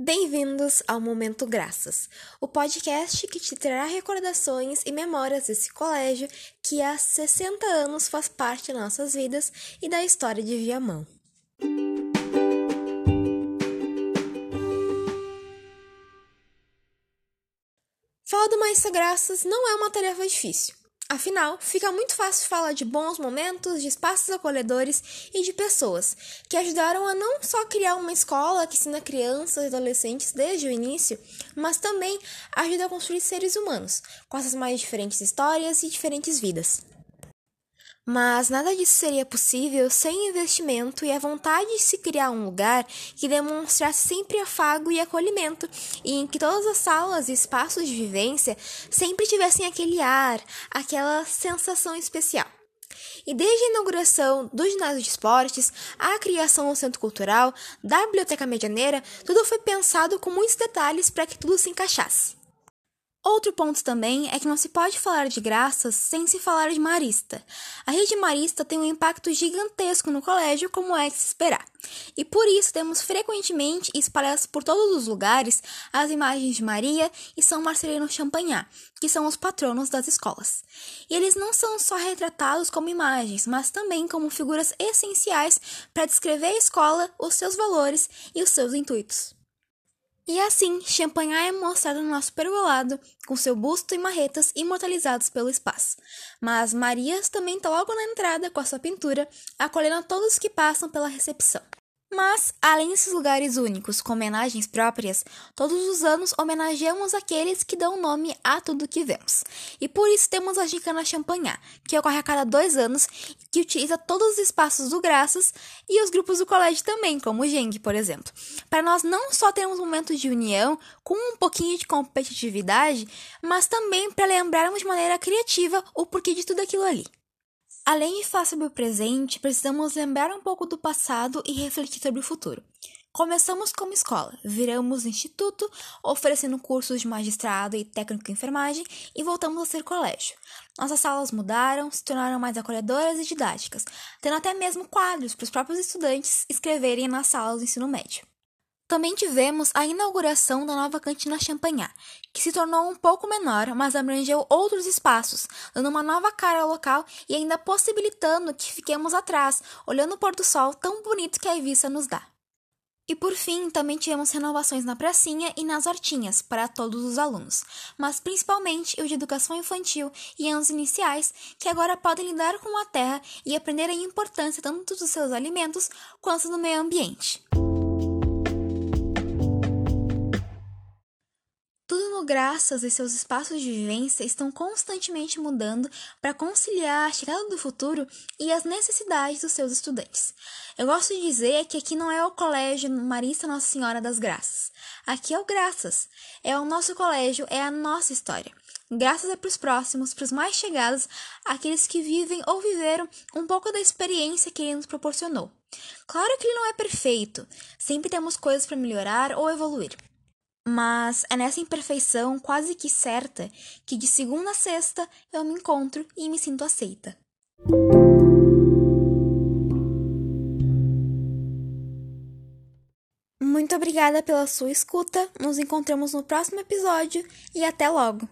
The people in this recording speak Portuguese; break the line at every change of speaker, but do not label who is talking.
Bem-vindos ao Momento Graças, o podcast que te trará recordações e memórias desse colégio que há 60 anos faz parte das nossas vidas e da história de Viamão. Falar do Maestro Graças não é uma tarefa difícil. Afinal, fica muito fácil falar de bons momentos, de espaços acolhedores e de pessoas que ajudaram a não só criar uma escola que ensina crianças e adolescentes desde o início, mas também ajuda a construir seres humanos, com essas mais diferentes histórias e diferentes vidas. Mas nada disso seria possível sem investimento e a vontade de se criar um lugar que demonstrasse sempre afago e acolhimento, e em que todas as salas e espaços de vivência sempre tivessem aquele ar, aquela sensação especial. E desde a inauguração do ginásio de esportes, a criação do centro cultural, da biblioteca medianeira, tudo foi pensado com muitos detalhes para que tudo se encaixasse. Outro ponto também é que não se pode falar de graças sem se falar de marista. A rede marista tem um impacto gigantesco no colégio, como é de se esperar. E por isso temos frequentemente espalhadas por todos os lugares as imagens de Maria e São Marcelino Champagnat, que são os patronos das escolas. E eles não são só retratados como imagens, mas também como figuras essenciais para descrever a escola, os seus valores e os seus intuitos. E assim, Champagnat é mostrado no nosso pergolado, com seu busto e marretas imortalizados pelo espaço. Mas Marias também está logo na entrada com a sua pintura, acolhendo todos que passam pela recepção. Mas, além desses lugares únicos com homenagens próprias, todos os anos homenageamos aqueles que dão nome a tudo que vemos. E por isso temos a Gica na Champagnat, que ocorre a cada dois anos e que utiliza todos os espaços do Graças e os grupos do colégio também, como o Geng, por exemplo. Para nós não só termos momentos de união, com um pouquinho de competitividade, mas também para lembrarmos de maneira criativa o porquê de tudo aquilo ali. Além de falar sobre o presente, precisamos lembrar um pouco do passado e refletir sobre o futuro. Começamos como escola, viramos instituto, oferecendo cursos de magistrado e técnico em enfermagem e voltamos a ser colégio. Nossas salas mudaram, se tornaram mais acolhedoras e didáticas, tendo até mesmo quadros para os próprios estudantes escreverem nas salas do ensino médio. Também tivemos a inauguração da nova cantina Champagnat, que se tornou um pouco menor, mas abrangeu outros espaços, dando uma nova cara ao local e ainda possibilitando que fiquemos atrás, olhando o pôr do sol tão bonito que a vista nos dá. E por fim, também tivemos renovações na pracinha e nas hortinhas para todos os alunos, mas principalmente os de educação infantil e anos iniciais, que agora podem lidar com a terra e aprender a importância tanto dos seus alimentos quanto do meio ambiente. Graças e seus espaços de vivência estão constantemente mudando para conciliar a chegada do futuro e as necessidades dos seus estudantes. Eu gosto de dizer que aqui não é o Colégio Marista Nossa Senhora das Graças. Aqui é o Graças. É o nosso colégio, é a nossa história. Graças é para os próximos, para os mais chegados, aqueles que vivem ou viveram um pouco da experiência que ele nos proporcionou. Claro que ele não é perfeito, sempre temos coisas para melhorar ou evoluir. Mas é nessa imperfeição quase que certa que de segunda a sexta eu me encontro e me sinto aceita. Muito obrigada pela sua escuta. Nos encontramos no próximo episódio e até logo!